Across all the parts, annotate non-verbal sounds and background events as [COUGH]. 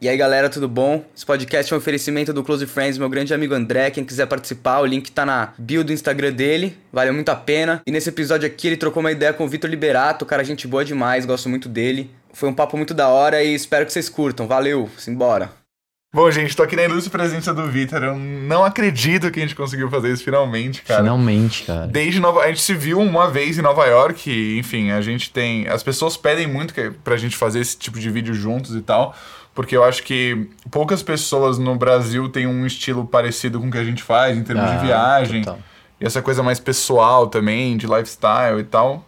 E aí galera, tudo bom? Esse podcast é um oferecimento do Close Friends, meu grande amigo André. Quem quiser participar, o link tá na bio do Instagram dele, valeu muito a pena. E nesse episódio aqui ele trocou uma ideia com o Vitor Liberato, cara, gente boa demais, gosto muito dele. Foi um papo muito da hora e espero que vocês curtam. Valeu, simbora. Bom, gente, tô aqui na ilustre presença do Vitor. Eu não acredito que a gente conseguiu fazer isso finalmente, cara. Finalmente, cara. Desde Nova... A gente se viu uma vez em Nova York, e, enfim, a gente tem. As pessoas pedem muito que... pra gente fazer esse tipo de vídeo juntos e tal porque eu acho que poucas pessoas no Brasil têm um estilo parecido com o que a gente faz em termos ah, de viagem. Total. E essa coisa mais pessoal também, de lifestyle e tal.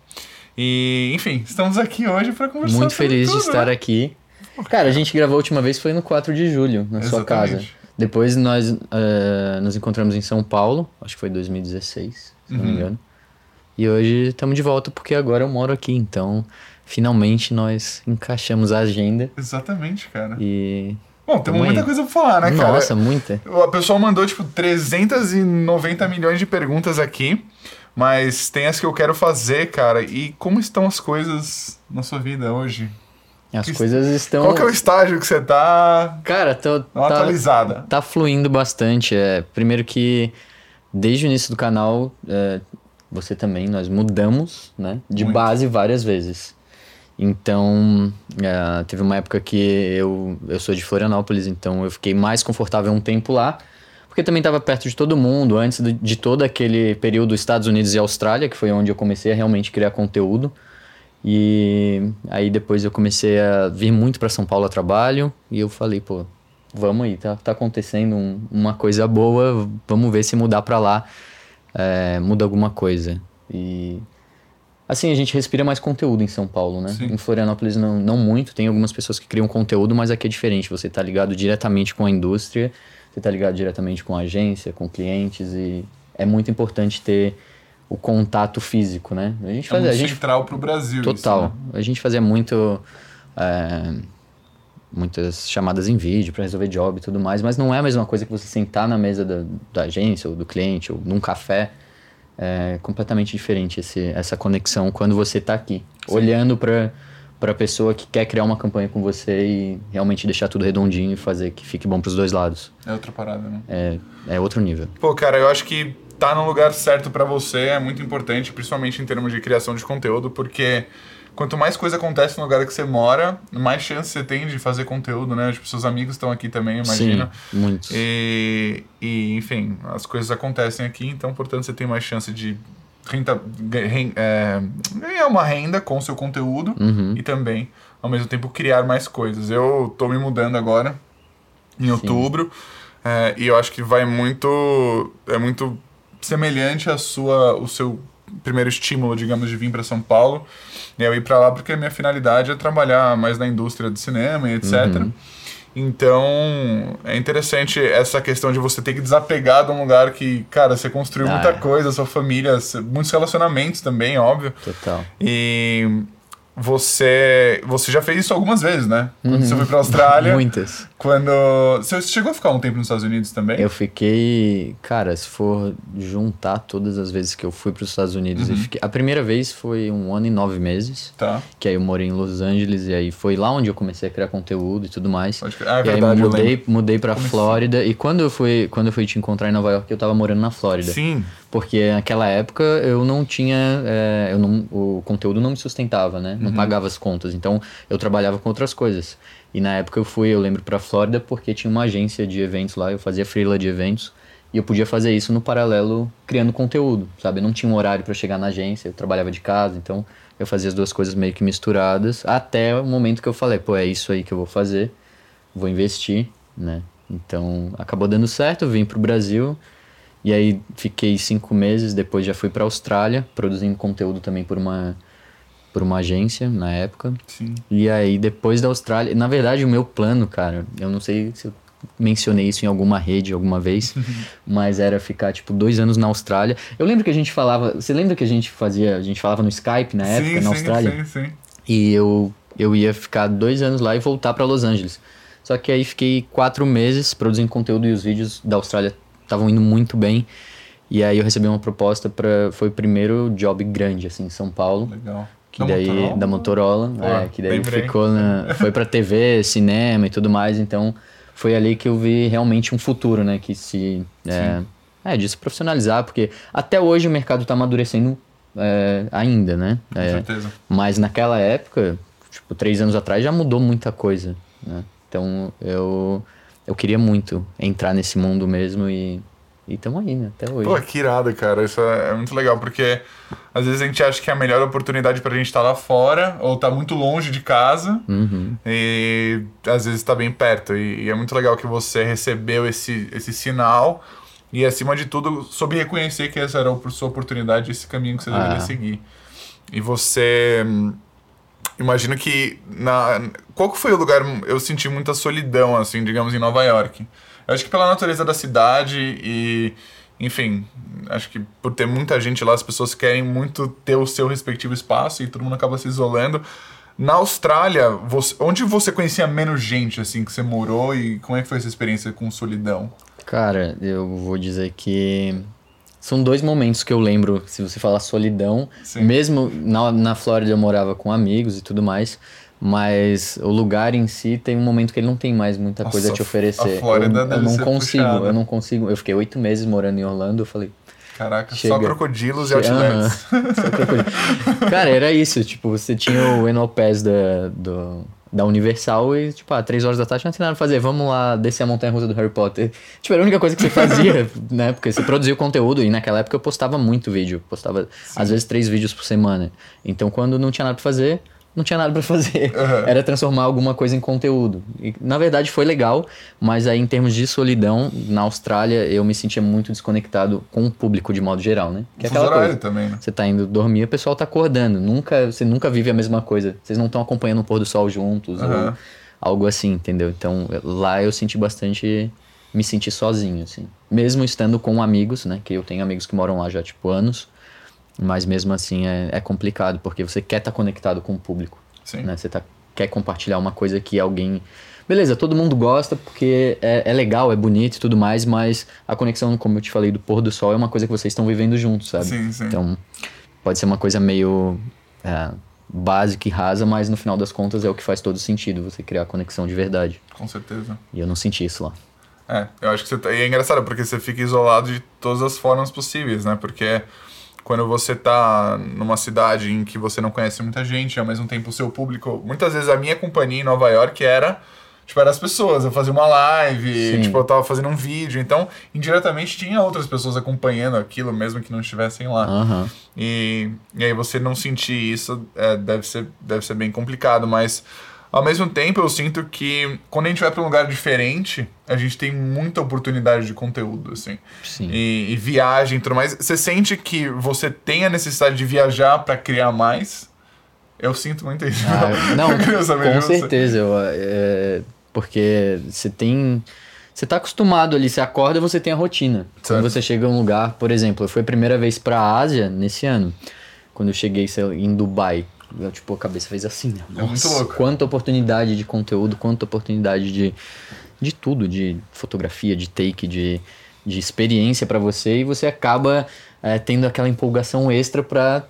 E, enfim, estamos aqui hoje para conversar Muito feliz tudo, de estar né? aqui. Cara, a gente gravou a última vez foi no 4 de julho, na Exatamente. sua casa. Depois nós uh, nos encontramos em São Paulo, acho que foi 2016, se uhum. não me uhum. engano. E hoje estamos de volta porque agora eu moro aqui, então finalmente nós encaixamos a agenda. Exatamente, cara. E. Bom, temos muita coisa pra falar, né, cara? Nossa, muita. O pessoal mandou, tipo, 390 milhões de perguntas aqui. Mas tem as que eu quero fazer, cara. E como estão as coisas na sua vida hoje? As que coisas estão. Qual que é o estágio que você tá. Cara, tô. Tá, atualizada. Tá fluindo bastante. É, primeiro que desde o início do canal, é, você também, nós mudamos, né? De Muito. base várias vezes. Então, uh, teve uma época que eu, eu sou de Florianópolis, então eu fiquei mais confortável um tempo lá, porque também estava perto de todo mundo, antes de, de, todo aquele período Estados Unidos e Austrália, que foi onde eu comecei a realmente criar conteúdo. E aí depois eu comecei a vir muito para São Paulo a trabalho, e eu falei, pô, vamos aí, tá, tá acontecendo um, uma coisa boa, vamos ver se mudar para lá é, muda alguma coisa. E Assim, a gente respira mais conteúdo em São Paulo, né? Sim. Em Florianópolis não, não muito, tem algumas pessoas que criam conteúdo, mas aqui é diferente. Você tá ligado diretamente com a indústria, você tá ligado diretamente com a agência, com clientes e é muito importante ter o contato físico, né? A gente é fazia, a gente, central pro Brasil. Total. Isso, né? A gente fazia muito... É, muitas chamadas em vídeo para resolver job e tudo mais, mas não é a mesma coisa que você sentar na mesa da, da agência ou do cliente ou num café é completamente diferente esse, essa conexão quando você está aqui, Sim. olhando para para a pessoa que quer criar uma campanha com você e realmente deixar tudo redondinho e fazer que fique bom para os dois lados. É outra parada, né? É, é outro nível. Pô, cara, eu acho que tá no lugar certo para você é muito importante, principalmente em termos de criação de conteúdo, porque quanto mais coisa acontece no lugar que você mora, mais chance você tem de fazer conteúdo, né? Tipo, seus amigos estão aqui também, imagina. Sim, muitos. E, e, enfim, as coisas acontecem aqui, então, portanto, você tem mais chance de renta, é, ganhar uma renda com o seu conteúdo uhum. e também, ao mesmo tempo, criar mais coisas. Eu tô me mudando agora, em Sim. outubro, é, e eu acho que vai muito... é muito semelhante a sua, o seu primeiro estímulo, digamos, de vir para São Paulo. E eu ir para lá porque a minha finalidade é trabalhar mais na indústria de cinema e etc. Uhum. Então, é interessante essa questão de você ter que desapegar de um lugar que, cara, você construiu ah, muita é. coisa, sua família, muitos relacionamentos também, óbvio. Total. E você você já fez isso algumas vezes, né? Quando uhum. você foi para Austrália. Muitas. Quando você chegou a ficar um tempo nos Estados Unidos também? Eu fiquei, cara, se for juntar todas as vezes que eu fui para os Estados Unidos, uhum. fiquei, a primeira vez foi um ano e nove meses. Tá. Que aí eu morei em Los Angeles e aí foi lá onde eu comecei a criar conteúdo e tudo mais. Pode... Ah, é e verdade, aí mudei, mudei para Flórida e quando eu fui quando eu fui te encontrar em Nova York, eu tava morando na Flórida. Sim. Porque naquela época eu não tinha. É, eu não, o conteúdo não me sustentava, né? Não uhum. pagava as contas. Então eu trabalhava com outras coisas. E na época eu fui, eu lembro, pra Flórida porque tinha uma agência de eventos lá, eu fazia freela de eventos. E eu podia fazer isso no paralelo criando conteúdo, sabe? Eu não tinha um horário para chegar na agência, eu trabalhava de casa, então eu fazia as duas coisas meio que misturadas. Até o momento que eu falei, pô, é isso aí que eu vou fazer, vou investir, né? Então acabou dando certo, eu vim pro Brasil. E aí fiquei cinco meses, depois já fui para Austrália, produzindo conteúdo também por uma, por uma agência na época. Sim. E aí depois da Austrália, na verdade o meu plano, cara, eu não sei se eu mencionei isso em alguma rede alguma vez, [LAUGHS] mas era ficar tipo dois anos na Austrália. Eu lembro que a gente falava, você lembra que a gente fazia, a gente falava no Skype na época sim, na Austrália? Sim, sim. E eu eu ia ficar dois anos lá e voltar para Los Angeles. Só que aí fiquei quatro meses produzindo conteúdo e os vídeos da Austrália estavam indo muito bem. E aí eu recebi uma proposta para foi o primeiro job grande assim em São Paulo. Legal. Da daí Motorola? da Motorola, é, que daí lembrei. ficou na, [LAUGHS] foi pra TV, cinema e tudo mais, então foi ali que eu vi realmente um futuro, né, que se é, é de se profissionalizar, porque até hoje o mercado tá amadurecendo é, ainda, né? Com É, certeza. mas naquela época, tipo, três anos atrás, já mudou muita coisa, né? Então eu, eu queria muito entrar nesse mundo mesmo e estamos aí, né? Até hoje. Pô, que irado, cara. Isso é é muito legal, porque às vezes a gente acha que é a melhor oportunidade pra gente estar lá fora, ou tá muito longe de casa, Uhum. e às vezes tá bem perto. E, e é muito legal que você recebeu esse, esse sinal e, acima de tudo, soube reconhecer que essa era a sua oportunidade, esse caminho que você deveria Ah. seguir. E você. hum, Imagino que. Na, qual que foi o lugar. Eu senti muita solidão, assim, digamos, em Nova York. Acho que pela natureza da cidade e. Enfim, acho que por ter muita gente lá, as pessoas querem muito ter o seu respectivo espaço e todo mundo acaba se isolando. Na Austrália, você- onde você conhecia menos gente, assim, que você morou e como é que foi essa experiência com solidão? Cara, eu vou dizer que são dois momentos que eu lembro, se você falar solidão, Sim. mesmo na, na Flórida eu morava com amigos e tudo mais, mas o lugar em si tem um momento que ele não tem mais muita Nossa, coisa a te a oferecer. Flórida eu, deve eu não consigo, puxada. eu não consigo. Eu fiquei oito meses morando em Orlando, eu falei, Caraca, só Chega. crocodilos e Aham. outlets. Só crocodilo. [LAUGHS] Cara, era isso. Tipo, você tinha o Annual Pass da, do, da Universal e, tipo, ah, três horas da tarde não tinha nada pra fazer. Vamos lá descer a montanha russa do Harry Potter. [LAUGHS] Tipo, era a única coisa que você fazia, [LAUGHS] né? Porque você produzia o conteúdo e naquela época eu postava muito vídeo. Postava, às vezes, três vídeos por semana. Então, quando não tinha nada pra fazer, não tinha nada pra fazer. [LAUGHS] Aham. Era transformar alguma coisa em conteúdo. E, na verdade, foi legal, mas aí, em termos de solidão, na Austrália, eu me sentia muito desconectado com o público de modo geral, né? Que é aquela coisa. também, né? Você tá indo dormir, o pessoal tá acordando. Nunca, você nunca vive a mesma coisa. Vocês não estão acompanhando o pôr do sol juntos Aham. ou algo assim, entendeu? Então, lá eu senti bastante me senti sozinho, assim. Mesmo estando com amigos, né? Que eu tenho amigos que moram lá já, tipo, anos. Mas mesmo assim é, é complicado, porque você quer estar conectado com o público, Sim. né? Você tá, quer compartilhar uma coisa que alguém... Beleza, todo mundo gosta porque é, é legal, é bonito e tudo mais, mas a conexão, como eu te falei, do pôr do sol é uma coisa que vocês estão vivendo juntos, sabe? Sim, sim. Então, pode ser uma coisa meio é, básica e rasa, mas no final das contas é o que faz todo sentido, você criar conexão de verdade. Com certeza. E eu não senti isso lá. É, eu acho que você tá... E é engraçado, porque você fica isolado de todas as formas possíveis, né? Porque quando você tá numa cidade em que você não conhece muita gente, ao mesmo tempo o seu público... Muitas vezes a minha companhia em Nova York era... Tipo, era as pessoas, eu fazia uma live, Sim. tipo, eu tava fazendo um vídeo, então, indiretamente tinha outras pessoas acompanhando aquilo, mesmo que não estivessem lá. Aham. E, e aí você não sentir isso é, deve, ser, deve ser bem complicado, mas ao mesmo tempo eu sinto que quando a gente vai para um lugar diferente, a gente tem muita oportunidade de conteúdo, assim. Sim. E, e viagem e tudo mais. Você sente que você tem a necessidade de viajar para criar mais? Eu sinto muito isso. Ah, [LAUGHS] não, com certeza. Eu, é, porque você tem. Você tá acostumado ali, você acorda você tem a rotina. Certo. Quando você chega em um lugar, por exemplo, eu fui a primeira vez pra Ásia nesse ano. Quando eu cheguei lá, em Dubai. Eu, tipo, a cabeça fez assim. né? É Nossa, louco. Quanta oportunidade de conteúdo, quanta oportunidade de, de tudo, de fotografia, de take, de, de experiência pra você. E você acaba é, tendo aquela empolgação extra pra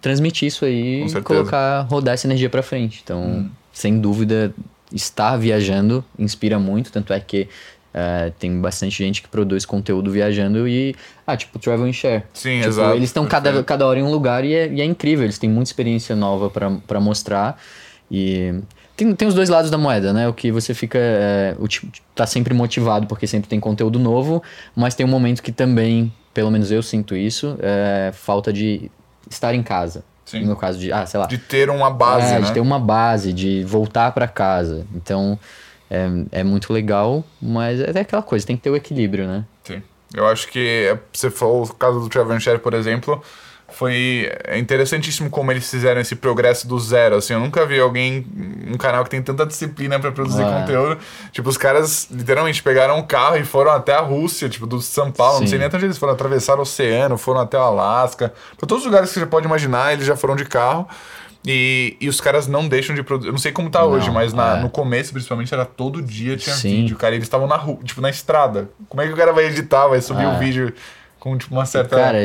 transmitir isso aí e colocar, rodar essa energia pra frente. Então, sem dúvida, estar viajando inspira muito, tanto é que é, tem bastante gente que produz conteúdo viajando e, ah, tipo, travel and share. Sim, Tipo, exato. Eles estão cada, cada hora em um lugar e é, e é incrível, eles têm muita experiência nova pra pra mostrar e... Tem, tem os dois lados da moeda, né? O que você fica. É, o, tipo, tá sempre motivado porque sempre tem conteúdo novo, mas tem um momento que também, pelo menos eu sinto isso, é falta de estar em casa. Sim. No caso de, ah, sei lá. De ter uma base, é, né? de ter uma base, de voltar pra casa. Então, é, é muito legal, mas é aquela coisa, tem que ter o equilíbrio, né? Sim. Eu acho que é, você falou o caso do Trevor Share, por exemplo, foi é interessantíssimo como eles fizeram esse progresso do zero. Assim, eu nunca vi alguém, um canal que tem tanta disciplina pra produzir Ah. conteúdo. Tipo, os caras literalmente pegaram um carro e foram até a Rússia, tipo, do São Paulo, não Sim. sei nem até onde eles foram, atravessar o oceano, foram até o Alasca. Pra todos os lugares que você pode imaginar, eles já foram de carro. E, e os caras não deixam de produzir. Eu não sei como tá Não, hoje, mas na- é. no começo, principalmente, era todo dia tinha Sim. vídeo, cara. Eles estavam na rua, tipo, na estrada. Como é que o cara vai editar, vai subir É. o vídeo com, tipo, uma certa. Cara,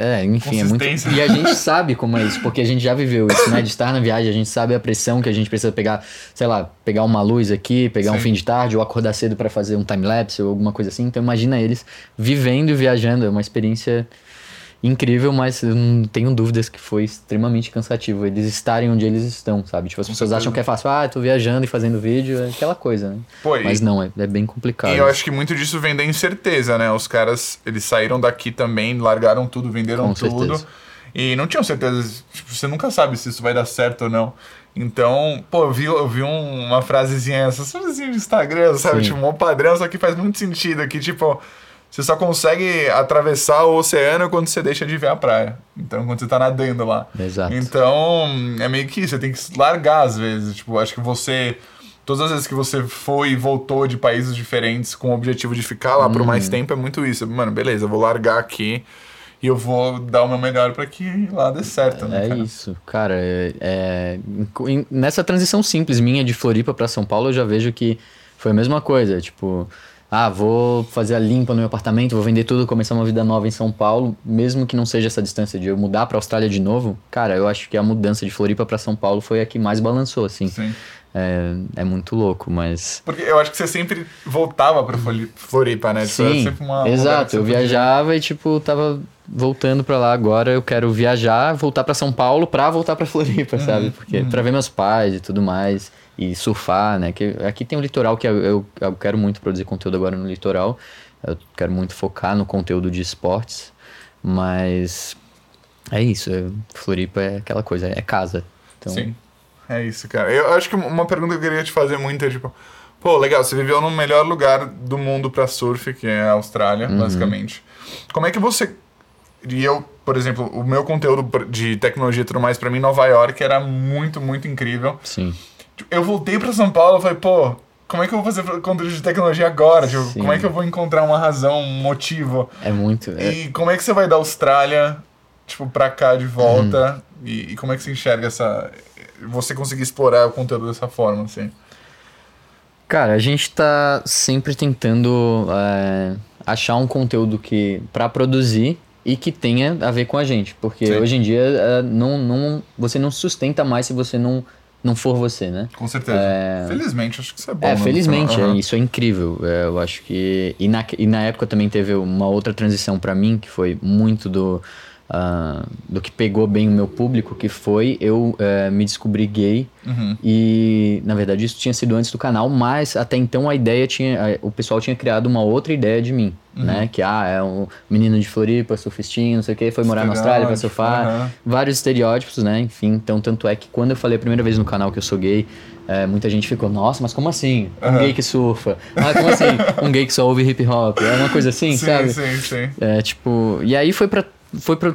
É, enfim, é muito. E a gente [LAUGHS] sabe como é isso, porque a gente já viveu isso, né? De estar na viagem, a gente sabe a pressão que a gente precisa pegar, sei lá, pegar uma luz aqui, pegar Sim. um fim de tarde, ou acordar cedo para fazer um time-lapse ou alguma coisa assim. Então imagina eles vivendo e viajando, é uma experiência incrível, mas eu não tenho dúvidas que foi extremamente cansativo eles estarem onde eles estão, sabe? Tipo, as pessoas acham que é fácil, ah, tô viajando e fazendo vídeo, é aquela coisa, né? Pô, mas e... não, é, é, bem complicado. E eu acho que muito disso vem da incerteza, né? Os caras, eles saíram daqui também, largaram tudo, venderam Com tudo. Certeza. E não tinham certeza, tipo, você nunca sabe se isso vai dar certo ou não. Então, pô, eu vi, eu vi um, uma frasezinha, essas frasezinhas de Instagram, sabe? Sim. Tipo, um padrão, só que faz muito sentido aqui, tipo você só consegue atravessar o oceano quando você deixa de ver a praia. Então, quando você tá nadando lá. Exato. Então, é meio que isso. Você tem que largar às vezes. Tipo, acho que você. Todas as vezes que você foi e voltou de países diferentes com o objetivo de ficar lá por mais uhum. tempo, é muito isso. Mano, beleza, eu vou largar aqui e eu vou dar o meu melhor para que lá dê certo. Né, é cara? isso, cara. É, é, nessa transição simples minha de Floripa para São Paulo, eu já vejo que foi a mesma coisa. Tipo, ah, vou fazer a limpa no meu apartamento, vou vender tudo, começar uma vida nova em São Paulo, mesmo que não seja essa distância de eu mudar para Austrália de novo, cara, eu acho que a mudança de Floripa para São Paulo foi a que mais balançou, assim. Sim. É, é muito louco, mas. Porque eu acho que você sempre voltava para Floripa, né? Sim, uma, exato. Eu viajava e, tipo, tava voltando para lá agora. Eu quero viajar, voltar para São Paulo para voltar para Floripa, uhum, sabe? Porque uhum. para ver meus pais e tudo mais e surfar, né? Que aqui tem um litoral que eu, eu, eu, quero muito produzir conteúdo agora no litoral. Eu quero muito focar no conteúdo de esportes, mas é isso. Floripa é aquela coisa, é casa. Então... Sim, é isso, cara. Eu acho que uma pergunta que eu queria te fazer muito é tipo, pô, legal, você viveu no melhor lugar do mundo para surf, que é a Austrália, uhum. basicamente. Como é que você e eu, por exemplo, o meu conteúdo de tecnologia e tudo mais, para mim, Nova York era muito, muito incrível. Sim. Eu voltei para São Paulo e falei, pô, como é que eu vou fazer conteúdo de tecnologia agora? Tipo, como é que eu vou encontrar uma razão, um motivo? É muito. É... E como é que você vai da Austrália, tipo, pra cá de volta? Uhum. E, e, como é que você enxerga essa. Você conseguir explorar o conteúdo dessa forma, assim? Cara, a gente tá sempre tentando é, achar um conteúdo que. para produzir e que tenha a ver com a gente. Porque Sim. hoje em dia é, não, não, você não sustenta mais se você não não for você, né? Com certeza. É... Felizmente, acho que isso é bom. É, né? felizmente, uhum. isso é incrível. É, eu acho que. E na, e na época também teve uma outra transição para mim, que foi muito do uh, do que pegou bem o meu público, que foi eu uh, me descobrir gay. Uhum. E, na verdade, isso tinha sido antes do canal, mas até então a ideia tinha. o pessoal tinha criado uma outra ideia de mim. Uhum. Né? Que ah, é um menino de Floripa, surfistinho, não sei o que, foi morar na Austrália para surfar. Uhum. Vários estereótipos, né? Enfim, então tanto é que quando eu falei a primeira vez no canal que eu sou gay, é, muita gente ficou, nossa, mas como assim? Um uhum. gay que surfa? Ah, como assim? um gay que só ouve hip hop? É uma coisa assim, sim, sabe? Sim, sim. É, tipo, e aí foi pra foi para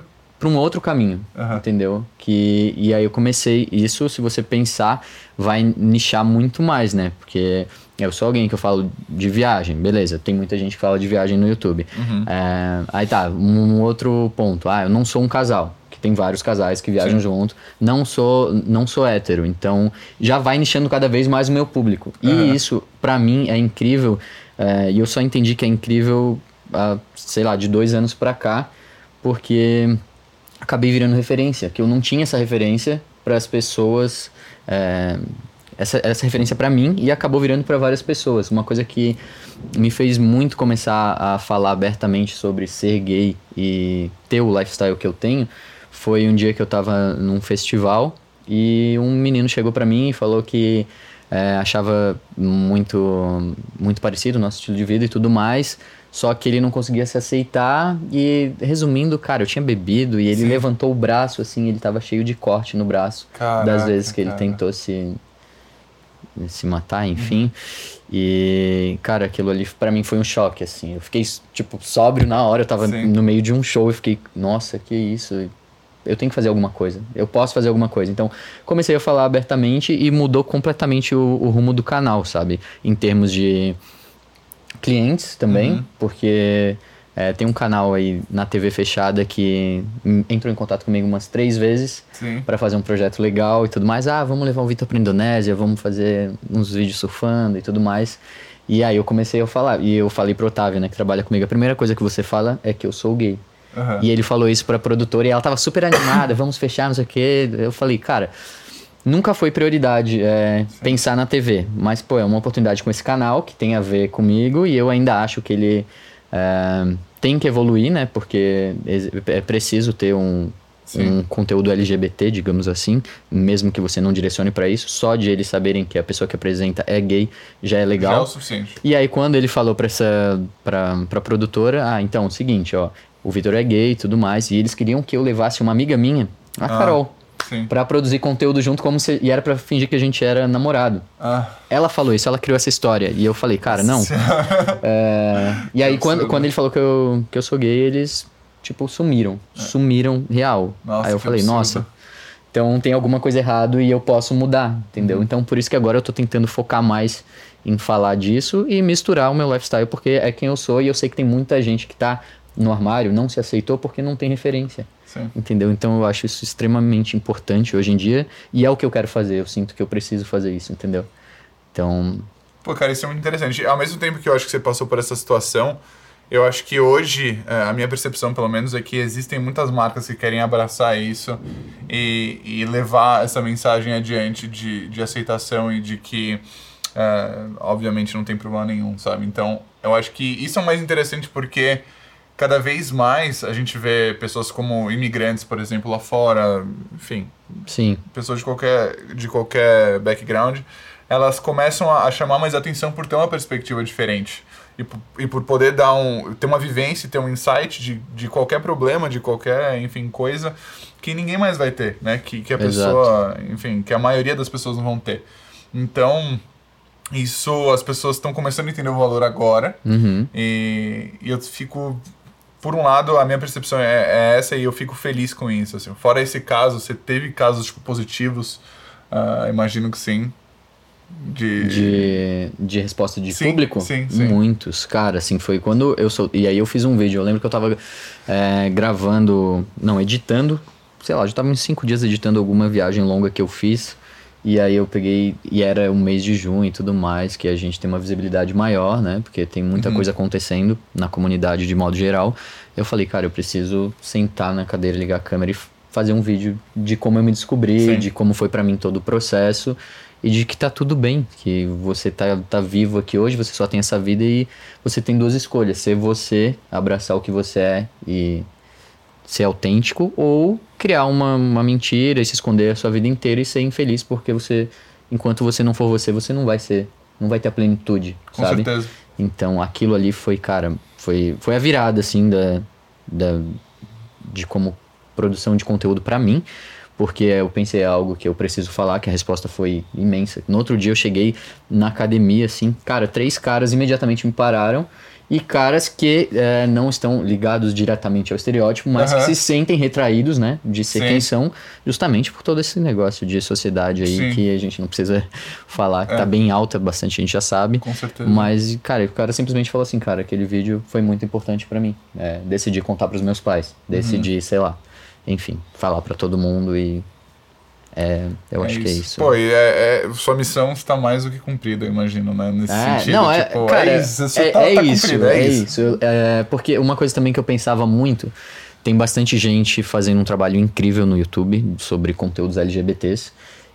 um outro caminho, uhum. entendeu? Que, e aí eu comecei, isso se você pensar, vai nichar muito mais, né? Porque eu sou alguém que eu falo de viagem, beleza, tem muita gente que fala de viagem no YouTube. Uhum. É, aí tá, um outro ponto, ah, eu não sou um casal, que tem vários casais que viajam Sim. junto, não sou, não sou hétero, então já vai nichando cada vez mais o meu público. Uhum. E isso, para mim, é incrível, é, e eu só entendi que é incrível, uh, sei lá, de dois anos pra cá, porque acabei virando referência, que eu não tinha essa referência para as pessoas, é, essa, essa referência para mim e acabou virando para várias pessoas. Uma coisa que me fez muito começar a falar abertamente sobre ser gay e ter o lifestyle que eu tenho foi um dia que eu estava num festival e um menino chegou para mim e falou que é, achava muito muito parecido o nosso estilo de vida e tudo mais só que ele não conseguia se aceitar e, resumindo, cara, eu tinha bebido e ele Sim. levantou o braço, assim, ele tava cheio de corte no braço Caraca, das vezes que ele cara. tentou se, se matar, enfim. Uhum. E, cara, aquilo ali para mim foi um choque, assim. Eu fiquei, tipo, sóbrio na hora, eu tava Sim. no meio de um show e fiquei, nossa, que isso eu tenho que fazer alguma coisa, eu posso fazer alguma coisa. Então, comecei a falar abertamente e mudou completamente o, o rumo do canal, sabe? Em termos de clientes também, uhum. porque é, tem um canal aí na TV fechada que entrou em contato comigo umas três vezes para fazer um projeto legal e tudo mais. Ah, vamos levar o Vitor para Indonésia, vamos fazer uns vídeos surfando e tudo mais. E aí eu comecei a falar, e eu falei pro Otávio, né, que trabalha comigo, a primeira coisa que você fala é que eu sou gay. Uhum. E ele falou isso pra produtora e ela tava super animada, vamos fechar, não sei o quê. Eu falei, cara, nunca foi prioridade é, pensar na TV. Mas, pô, é uma oportunidade com esse canal que tem a ver comigo e eu ainda acho que ele é, tem que evoluir, né? Porque é preciso ter um, um conteúdo LGBT, digamos assim, mesmo que você não direcione para isso, só de eles saberem que a pessoa que apresenta é gay já é legal. Já é o suficiente. E aí quando ele falou para essa pra, pra produtora, ah, então, é o seguinte, ó, o Vitor é gay e tudo mais, e eles queriam que eu levasse uma amiga minha, a ah, Carol, para produzir conteúdo junto como se e era para fingir que a gente era namorado. Ah. Ela falou isso, ela criou essa história e eu falei, cara, não. [LAUGHS] é... E aí quando, quando ele falou que eu, que eu sou gay, eles tipo, sumiram. É. Sumiram real. Nossa, Aí eu falei, absurdo. nossa, então tem alguma coisa errado e eu posso mudar, entendeu? Uhum. Então por isso que agora eu tô tentando focar mais em falar disso e misturar o meu lifestyle, porque é quem eu sou e eu sei que tem muita gente que tá no armário, não se aceitou porque não tem referência. Sim. Entendeu? Então eu acho isso extremamente importante hoje em dia e é o que eu quero fazer. Eu sinto que eu preciso fazer isso, entendeu? Então. Pô, cara, isso é muito interessante. Ao mesmo tempo que eu acho que você passou por essa situação, eu acho que hoje, é, a minha percepção pelo menos, é que existem muitas marcas que querem abraçar isso e, e levar essa mensagem adiante de, de aceitação e de que, é, obviamente, não tem problema nenhum, sabe? Então, eu acho que isso é mais interessante porque cada vez mais a gente vê pessoas como imigrantes, por exemplo, lá fora, enfim, Sim. pessoas de qualquer, de qualquer background, elas começam a chamar mais atenção por ter uma perspectiva diferente e, e por poder dar um, ter uma vivência, ter um insight de, de qualquer problema, de qualquer, enfim, coisa que ninguém mais vai ter, né? Que, que a Exato. pessoa, enfim, que a maioria das pessoas não vão ter. Então, isso as pessoas estão começando a entender o valor agora. Uhum. E, e eu fico por um lado, a minha percepção é, é, essa e eu fico feliz com isso. Assim. Fora esse caso, você teve casos tipo, positivos? Uh, imagino que sim. De... de... de resposta de sim, público? Sim, sim. Muitos. Cara, assim, foi quando eu sou. E aí eu fiz um vídeo. Eu lembro que eu tava é, gravando. Não, editando. Sei lá, já tava uns cinco dias editando alguma viagem longa que eu fiz. E aí eu peguei. E era o mês de junho e tudo mais, que a gente tem uma visibilidade maior, né? Porque tem muita uhum. coisa acontecendo na comunidade de modo geral. Eu falei, cara, eu preciso sentar na cadeira, ligar a câmera e fazer um vídeo de como eu me descobri, Sim. de como foi para mim todo o processo e de que tá tudo bem, que você tá, tá vivo aqui hoje, você só tem essa vida e você tem duas escolhas: ser você, abraçar o que você é e ser autêntico, ou criar uma, uma mentira e se esconder a sua vida inteira e ser infeliz porque você, enquanto você não for você, você não vai ser, não vai ter a plenitude, Com sabe? certeza. Então aquilo ali foi, cara, foi, foi a virada, assim, da, da, de como produção de conteúdo para mim porque eu pensei é algo que eu preciso falar, que a resposta foi imensa. No outro dia eu cheguei na academia, assim, cara, três caras imediatamente me pararam e caras que é, não estão ligados diretamente ao estereótipo, mas uhum. que se sentem retraídos, né, de ser Sim. quem são, justamente por todo esse negócio de sociedade aí Sim. que a gente não precisa [LAUGHS] falar, que tá é. tá bem alta, bastante gente já sabe. Com certeza. Mas, cara, o cara simplesmente falou assim, cara, aquele vídeo foi muito importante para mim. É, decidi contar para os meus pais, decidi, uhum. sei lá enfim, falar para todo mundo e é, eu é acho isso. que é isso. Pô, e é, é, sua missão está mais do que cumprida, eu imagino, né? Nesse é, sentido. Não, é, tipo, cara, é isso, é, tá, é, tá isso, é, isso. isso. É, porque uma coisa também que eu pensava muito, tem bastante gente fazendo um trabalho incrível no YouTube sobre conteúdos LGBTs,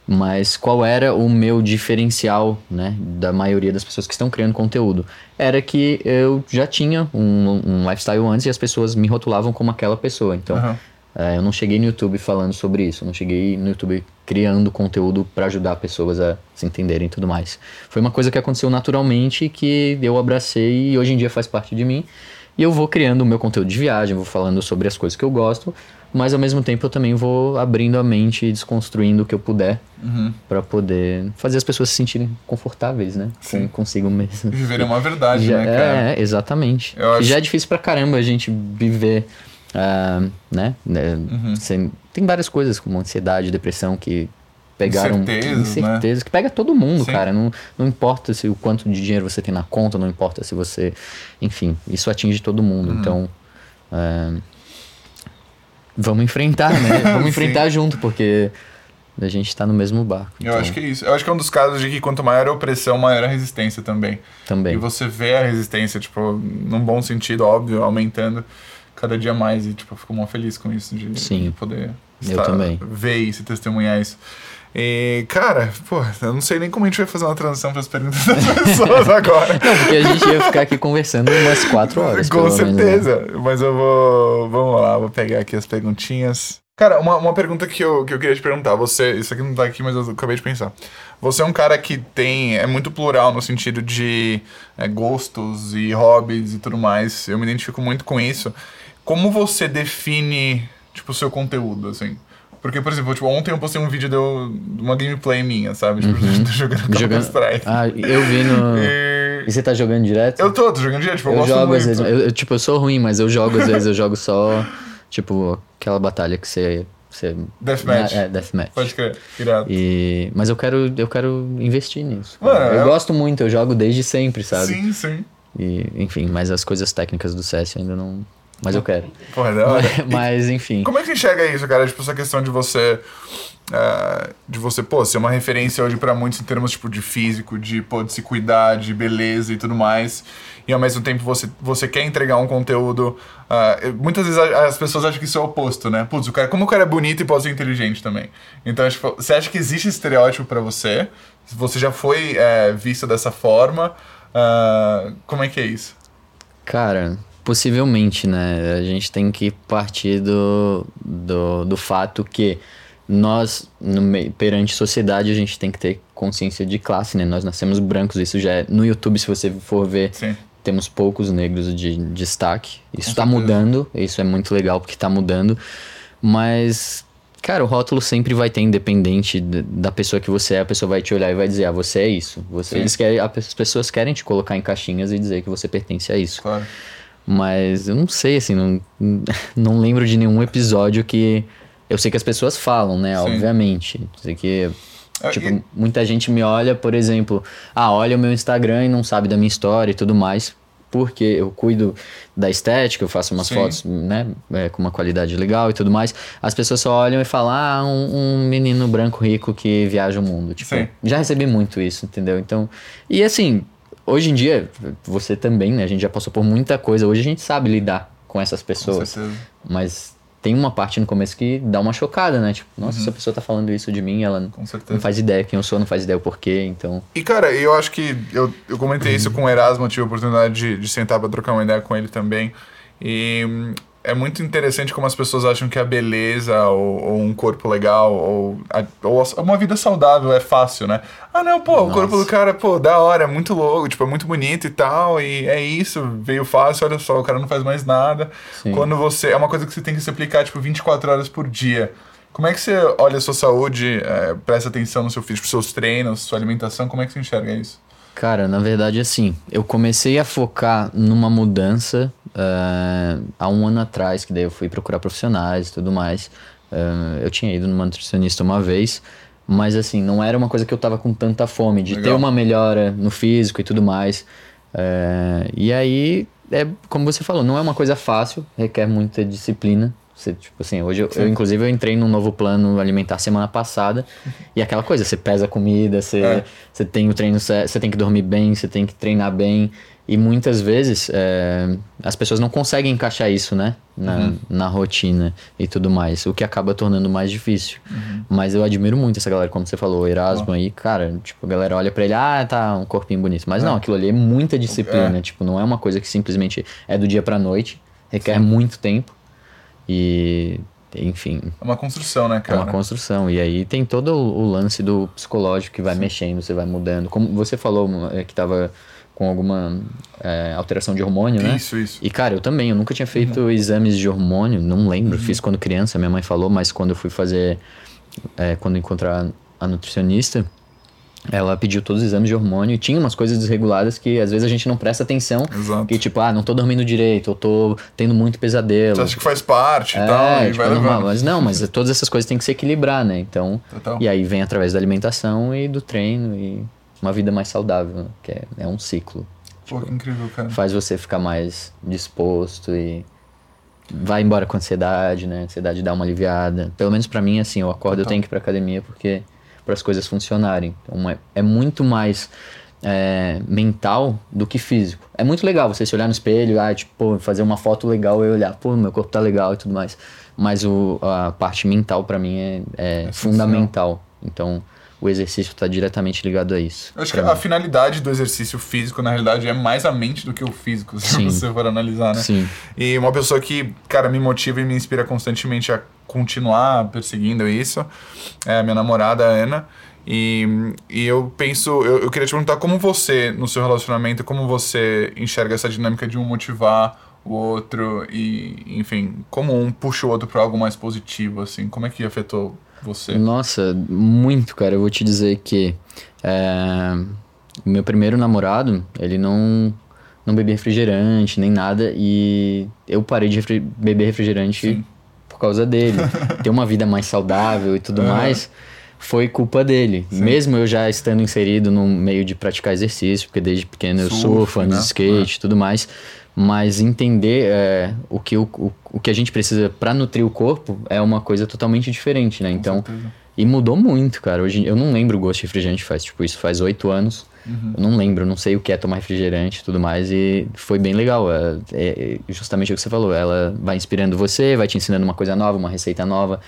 mas qual era o meu diferencial, né, da maioria das pessoas que estão criando conteúdo? Era que eu já tinha um, um lifestyle antes e as pessoas me rotulavam como aquela pessoa, então... Uhum é, eu não cheguei no YouTube falando sobre isso, eu não cheguei no YouTube criando conteúdo para ajudar pessoas a se entenderem e tudo mais. Foi uma coisa que aconteceu naturalmente que eu abracei e hoje em dia faz parte de mim. E eu vou criando o meu conteúdo de viagem, vou falando sobre as coisas que eu gosto, mas ao mesmo tempo eu também vou abrindo a mente e desconstruindo o que eu puder uhum. para poder fazer as pessoas se sentirem confortáveis, né? Com, consigo mesmo. Viver é uma verdade, já, né, cara? É, exatamente. Acho... Já é difícil pra caramba a gente viver Uh, né? né? Uhum. Sem, tem várias coisas como ansiedade, depressão que pegaram incerteza, né? que pega todo mundo, Sim. cara. Não, não importa se o quanto de dinheiro você tem na conta, não importa se você, enfim, isso atinge todo mundo. Uhum. Então, uh, vamos enfrentar, né? [LAUGHS] Vamos enfrentar junto, porque a gente está no mesmo barco. Eu então... acho que é isso. Eu acho que é um dos casos de que quanto maior a opressão, maior a resistência também. Também. E você vê a resistência, tipo, num bom sentido, óbvio, aumentando cada dia mais e, tipo, eu fico muito feliz com isso, de, poder Eu estar- também. ver isso e testemunhar isso. E, cara, pô, eu não sei nem como a gente vai fazer uma transição para as perguntas das [LAUGHS] pessoas agora. Não, porque a gente ia ficar aqui conversando umas quatro horas. Com pelo menos, né? certeza. Mas eu vou. Vamos lá, vou pegar aqui as perguntinhas. Cara, uma, uma pergunta que eu, que eu queria te perguntar. Você. Isso aqui não tá aqui, mas eu acabei de pensar. Você é um cara que tem. É muito plural no sentido de é, gostos e hobbies e tudo mais. Eu me identifico muito com isso. Como você define, tipo, o seu conteúdo, assim? Porque, por exemplo, tipo, ontem eu postei um vídeo de uma gameplay minha, sabe? Tipo, [LAUGHS] jogando Jogando... Counter-Strike. Ah, eu vi no. [LAUGHS] E- E você tá jogando direto? Eu tô, tô jogando direto, tipo, eu, Eu jogo muito. às vezes. Eu, eu, tipo, eu sou ruim, mas eu jogo às vezes. Eu jogo só, tipo, aquela batalha que você. você Deathmatch. É, deathmatch. Pode crer, irado. E, mas eu quero, eu quero investir nisso. Mano, eu eu- gosto muito, eu jogo desde sempre, sabe? Sim, sim. E, enfim, mas as coisas técnicas do CS ainda não. Mas eu quero. Porra, é da hora. [LAUGHS] mas, enfim. Como é que você enxerga isso, cara? Tipo, essa questão de você. eh, de você, pô, ser uma referência hoje pra muitos em termos, tipo, de físico, de, pô, de se cuidar, de beleza e tudo mais. E ao mesmo tempo você, você quer entregar um conteúdo. eu- muitas vezes as pessoas acham que isso é o oposto, né? Putz, o cara, como o cara é bonito e pode ser inteligente também. Então, tipo, você acha que existe estereótipo pra você? Você já foi eh, vista dessa forma? Ah, como é que é isso? Cara, possivelmente, né? A gente tem que partir do, do, do fato que nós, no perante sociedade, a gente tem que ter consciência de classe, né? Nós nascemos brancos, isso já é. No YouTube, se você for ver, Sim. temos poucos negros de destaque. Isso tá certeza. mudando, isso é muito legal porque tá mudando. Mas, cara, o rótulo sempre vai ter, independente da pessoa que você é, a pessoa vai te olhar e vai dizer, ah, você é isso. Você, Sim. eles querem, as pessoas querem te colocar em caixinhas e dizer que você pertence a isso. Claro. Mas eu não sei, assim, não, [LAUGHS] não lembro de nenhum episódio que. Eu sei que as pessoas falam, né? Sim. Obviamente. Sei que. Ah, Tipo, e- muita gente me olha, por exemplo, ah, olha o meu Instagram e não sabe da minha história e tudo mais. Porque eu cuido da estética, eu faço umas Sim. fotos, né, é, com uma qualidade legal e tudo mais. As pessoas só olham e falam, ah, um, um menino branco rico que viaja o mundo. Tipo, Sim. já recebi muito isso, entendeu? Então, e assim, hoje em dia, você também, né, a gente já passou por muita coisa. Hoje a gente sabe lidar com essas Com pessoas. certeza. Mas tem uma parte no começo que dá uma chocada, né? Tipo, nossa, Uhum. essa pessoa tá falando isso de mim, ela Com não faz ideia quem eu sou, não faz ideia o porquê, então. E, cara, eu acho que eu, eu comentei isso com o Erasmo, tive a oportunidade de, de sentar pra trocar uma ideia com ele também. E hum, é muito interessante como as pessoas acham que a beleza ou, ou um corpo legal ou, a- ou uma vida saudável é fácil, né? Ah, não, pô, o Nossa. corpo do cara, pô, da hora, é muito louco, tipo, é muito bonito e tal, e é isso, veio fácil, olha só, o cara não faz mais nada. Sim. Quando você. É uma coisa que você tem que se aplicar, tipo, 24 horas por dia. Como é que você olha a sua saúde, é, presta atenção no seu físico, seus treinos, sua alimentação, como é que você enxerga isso? Cara, na verdade, assim, eu comecei a focar numa mudança eh, há um ano atrás, que daí eu fui procurar profissionais e tudo mais. Eh, eu tinha ido numa nutricionista uma vez, mas assim, não era uma coisa que eu tava com tanta fome, de ter Legal. uma melhora no físico e tudo mais. Eh, e aí, é como você falou, não é uma coisa fácil, requer muita disciplina. Você, tipo assim, hoje eu, eu, inclusive eu entrei num novo plano alimentar semana passada e aquela coisa, você pesa a comida, você, É. você tem o treino, você tem que dormir bem, você tem que treinar bem e muitas vezes é, as pessoas não conseguem encaixar isso, né, na, Uhum. na rotina e tudo mais, o que acaba tornando mais difícil. Uhum. Mas eu admiro muito essa galera, como você falou, o Erasmo aí, cara, tipo, a galera olha pra ele, ah, tá, um corpinho bonito. Mas É. não, aquilo ali é muita disciplina, É. tipo, não é uma coisa que simplesmente é do dia pra noite, requer muito tempo e, enfim, É uma construção, né, é cara? uma construção. E aí tem todo o lance do psicológico que vai mexendo, você vai mudando. Como você falou é, que tava com alguma é, alteração de hormônio, né? Isso, isso. E cara, eu também, eu nunca tinha feito exames de hormônio, não lembro, fiz quando criança, minha mãe falou, mas quando eu fui fazer, é, quando encontrar a nutricionista, ela pediu todos os exames de hormônio e tinha umas coisas desreguladas que às vezes a gente não presta atenção. Exato. Que tipo, ah, não tô dormindo direito, eu tô tendo muito pesadelo. Você acha que faz parte e É, tal, e tipo, vai é normal, levando. mas não, mas todas essas coisas têm que se equilibrar, né? Então, Total. e aí vem através da alimentação e do treino e uma vida mais saudável, né? que é, é um ciclo. Pô, que incrível, cara. Faz você ficar mais disposto e vai embora com a ansiedade, né? A ansiedade dá uma aliviada. Pelo menos pra mim, assim, eu acordo, eu Total. tenho que ir pra academia porque para as coisas funcionarem. Então é, é muito mais é, mental do que físico. É muito legal você se olhar no espelho, ah, tipo, pô, fazer uma foto legal e olhar, pô, meu corpo tá legal e tudo mais. Mas o, a parte mental para mim é, é, é fundamental. Então, o exercício está diretamente ligado a isso. Eu acho que mim. a finalidade do exercício físico, na realidade, é mais a mente do que o físico, [LAUGHS] se Sim. você for analisar, né? Sim. E uma pessoa que, cara, me motiva e me inspira constantemente a continuar perseguindo isso é a minha namorada, a Ana. E, e eu penso, eu, eu queria te perguntar como você, no seu relacionamento, como você enxerga essa dinâmica de um motivar o outro e, enfim, como um puxa o outro para algo mais positivo, assim, como é que afetou você? Nossa, muito, cara. Eu vou te dizer que é, meu primeiro namorado, ele não não bebia refrigerante nem nada e eu parei de refri beber refrigerante Sim. por causa dele. [LAUGHS] Ter uma vida mais saudável e tudo uhum. mais foi culpa dele. Sim. Mesmo eu já estando inserido no meio de praticar exercício, porque desde pequeno eu sou fã né? de skate e tudo mais, mas entender é, o, que, o, o, o, que a gente precisa para nutrir o corpo é uma coisa totalmente diferente, né? Então, e mudou muito, cara. Hoje eu não lembro o gosto de refrigerante faz, tipo, isso faz oito anos. Uhum. Eu não lembro, não sei o que é tomar refrigerante e tudo mais. E foi bem legal. É, é, justamente o que você falou. Ela vai inspirando você, vai te ensinando uma coisa nova, uma receita nova.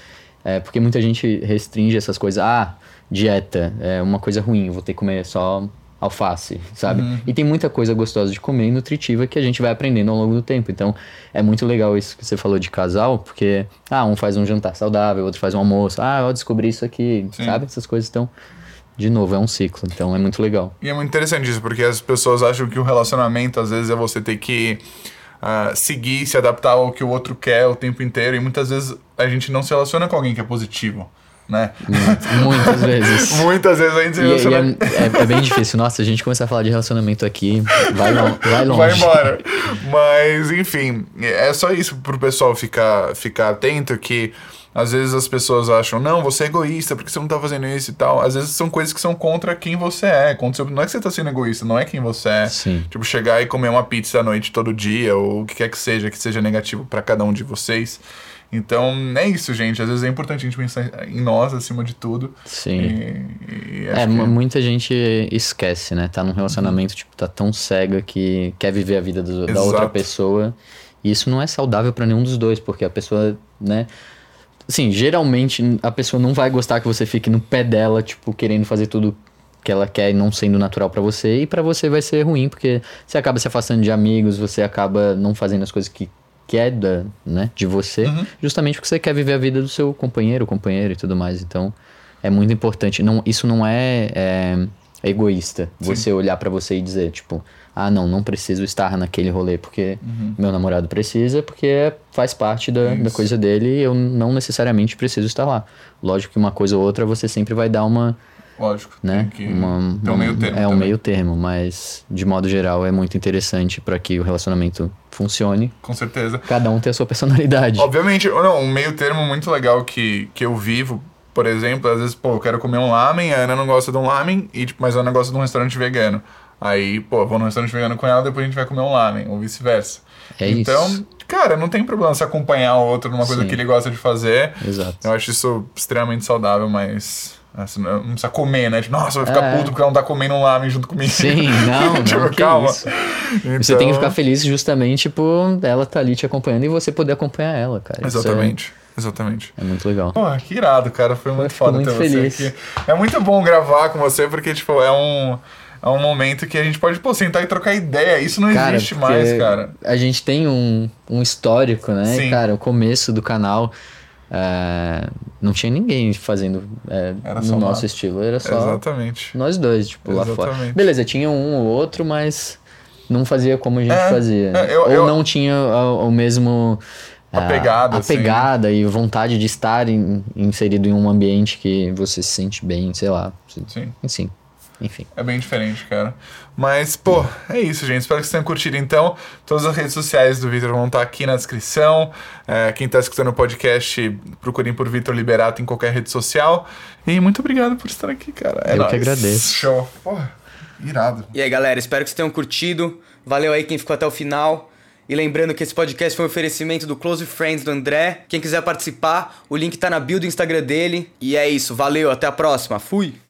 É, porque muita gente restringe essas coisas. Ah, dieta é uma coisa ruim, vou ter que comer só alface, sabe? Uhum. E tem muita coisa gostosa de comer e nutritiva que a gente vai aprendendo ao longo do tempo. Então, é muito legal isso que você falou de casal, porque, ah, um faz um jantar saudável, outro faz um almoço. Ah, eu descobri isso aqui, Sim. sabe? Essas coisas estão. De novo, é um ciclo, então é muito legal. E é muito interessante isso, porque as pessoas acham que o relacionamento, às vezes, é você ter que uh, seguir, se adaptar ao que o outro quer o tempo inteiro, e muitas vezes a gente não se relaciona com alguém que é positivo né? Muitas vezes. [LAUGHS] Muitas vezes a gente se relaciona. É, é, é, bem difícil. Nossa, a gente começar a falar de relacionamento aqui, vai, lo vai longe. Vai embora. Mas, enfim, é só isso pro pessoal ficar, ficar atento que. Às vezes as pessoas acham, não, você é egoísta, porque você não tá fazendo isso e tal. Às vezes são coisas que são contra quem você é. Contra seu... Não é que você tá sendo egoísta, não é quem você é. Sim. Tipo, chegar e comer uma pizza à noite todo dia, ou o que quer que seja, que seja negativo para cada um de vocês. Então, é isso, gente. Às vezes é importante a gente pensar em nós acima de tudo. Sim. E, e é, que... muita gente esquece, né? Tá num relacionamento, tipo, tá tão cega que quer viver a vida do, da outra pessoa. E isso não é saudável para nenhum dos dois, porque a pessoa, né? Assim, geralmente a pessoa não vai gostar que você fique no pé dela, tipo, querendo fazer tudo que ela quer e não sendo natural para você. E para você vai ser ruim, porque você acaba se afastando de amigos, você acaba não fazendo as coisas que queda né, de você, uhum. justamente porque você quer viver a vida do seu companheiro, companheira e tudo mais. Então, é muito importante. Não, isso não é, é egoísta, Sim. você olhar para você e dizer, tipo, ah, não, não preciso estar naquele rolê porque uhum. meu namorado precisa, porque faz parte da, da coisa dele e eu não necessariamente preciso estar lá. Lógico que uma coisa ou outra você sempre vai dar uma Lógico. Né? Que uma, é um meio termo. É um meio termo, mas de modo geral é muito interessante para que o relacionamento funcione. Com certeza. Cada um tem a sua personalidade. Obviamente, não, um meio termo muito legal que, que eu vivo, por exemplo, às vezes, pô, eu quero comer um lamen, a Ana não gosta de um lamen, e, tipo, mas a Ana gosta de um restaurante vegano. Aí, pô, vou no restaurante vegano com ela, depois a gente vai comer um lamen, ou vice-versa. É então, isso. cara, não tem problema se acompanhar o outro numa coisa Sim. que ele gosta de fazer. Exato. Eu acho isso extremamente saudável, mas você não precisa comer, né? Tipo, nossa, vai ficar é. puto porque ela não tá comendo um lamen junto comigo. Sim, [LAUGHS] não, tipo, não calma. Então... Você tem que ficar feliz justamente, tipo, ela tá ali te acompanhando e você poder acompanhar ela, cara. Exatamente. É... Exatamente. É muito legal. Pô, que irado, cara. Foi muito foda muito ter feliz. você aqui. É muito bom gravar com você, porque, tipo, é um, é um momento que a gente pode, pô, sentar e trocar ideia. Isso não cara, existe mais, cara. A gente tem um, um histórico, né? Sim. Cara, o começo do canal é, não tinha ninguém fazendo é, no nosso estilo, era só Exatamente. nós dois, tipo, Exatamente. lá fora. Beleza, tinha um ou outro, mas não fazia como a gente é, fazia. É, eu, ou eu... não tinha o, o mesmo. A pegada, a, pegada assim. e vontade de estar em, inserido em um ambiente que você se sente bem, sei lá. Sim. Assim enfim. É bem diferente, cara. Mas, pô, é isso, gente. Espero que vocês tenham curtido. Então, todas as redes sociais do Vitor vão estar aqui na descrição. É, quem está escutando o podcast, procurem por Vitor Liberato em qualquer rede social. E muito obrigado por estar aqui, cara. É Eu nóis. que agradeço. Show. Pô, irado. E aí, galera, espero que vocês tenham curtido. Valeu aí quem ficou até o final. E lembrando que esse podcast foi um oferecimento do Close Friends do André. Quem quiser participar, o link tá na bio do Instagram dele. E é isso, valeu, até a próxima. Fui!